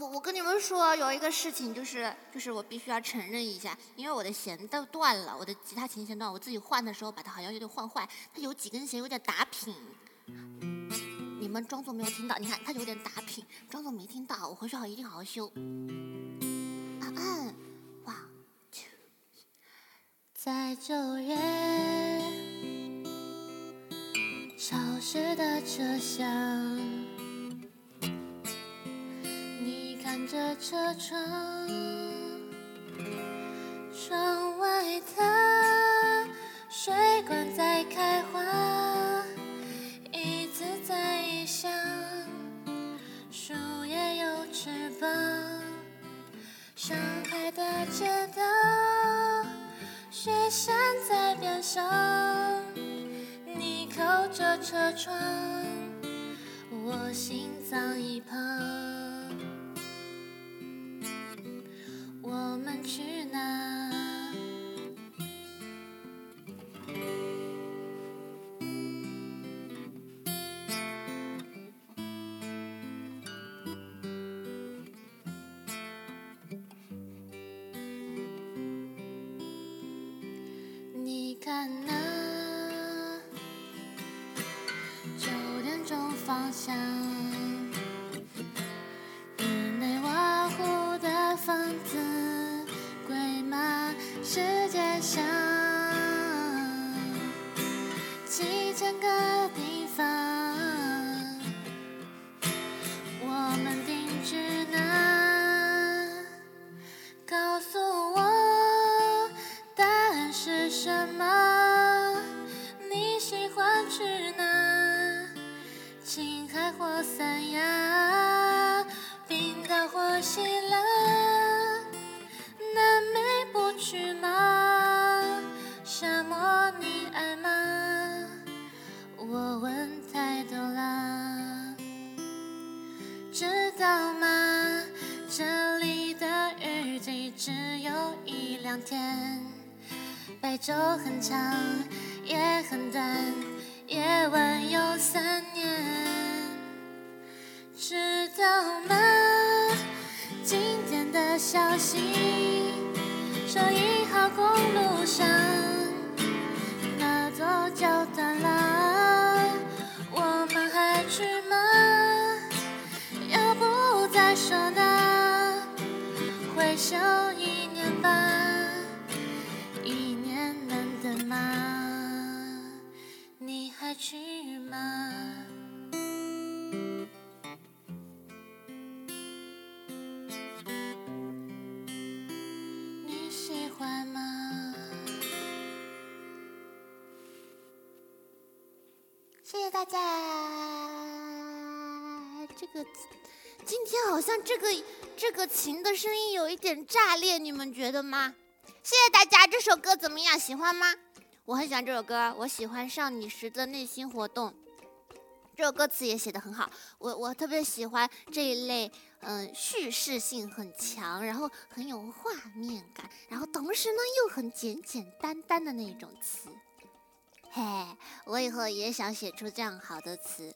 我我跟你们说，有一个事情就是就是我必须要承认一下，因为我的弦都断了，我的吉他琴弦断，我自己换的时候把它好像有点换坏，它有几根弦有点打品。你们装作没有听到，你看它有点打品，装作没听到，我回去好一定好好修。啊嗯，哇，在九月潮湿的车厢，车窗，窗外的水管在开花，椅子在异乡，树叶有翅膀，上海的街道，雪山在边上，你靠着车窗，我心脏一旁，看那九点钟方向，日内瓦湖的房子贵吗世界上几千个地方，什么？你喜欢去哪？青海或三亚，冰岛或希腊，南美不去吗？沙漠你爱吗？我问太多啦。知道吗？这里的雨季只有一两天，白昼很长，也很短，夜晚有三年。知道吗？今天的消息说一号公路上那座桥断了，我们还去吗？要不再说呢？回首一年吧，去吗？你喜欢吗？谢谢大家。这个今天好像这个这个琴的声音有一点炸裂，你们觉得吗？谢谢大家，这首歌怎么样？喜欢吗？我很喜欢这首歌，我喜欢上你时的内心活动。这首歌词也写得很好，我我特别喜欢这一类，嗯、叙事性很强，然后很有画面感，然后同时呢又很简简单单的那种词。嘿，我以后也想写出这样好的词。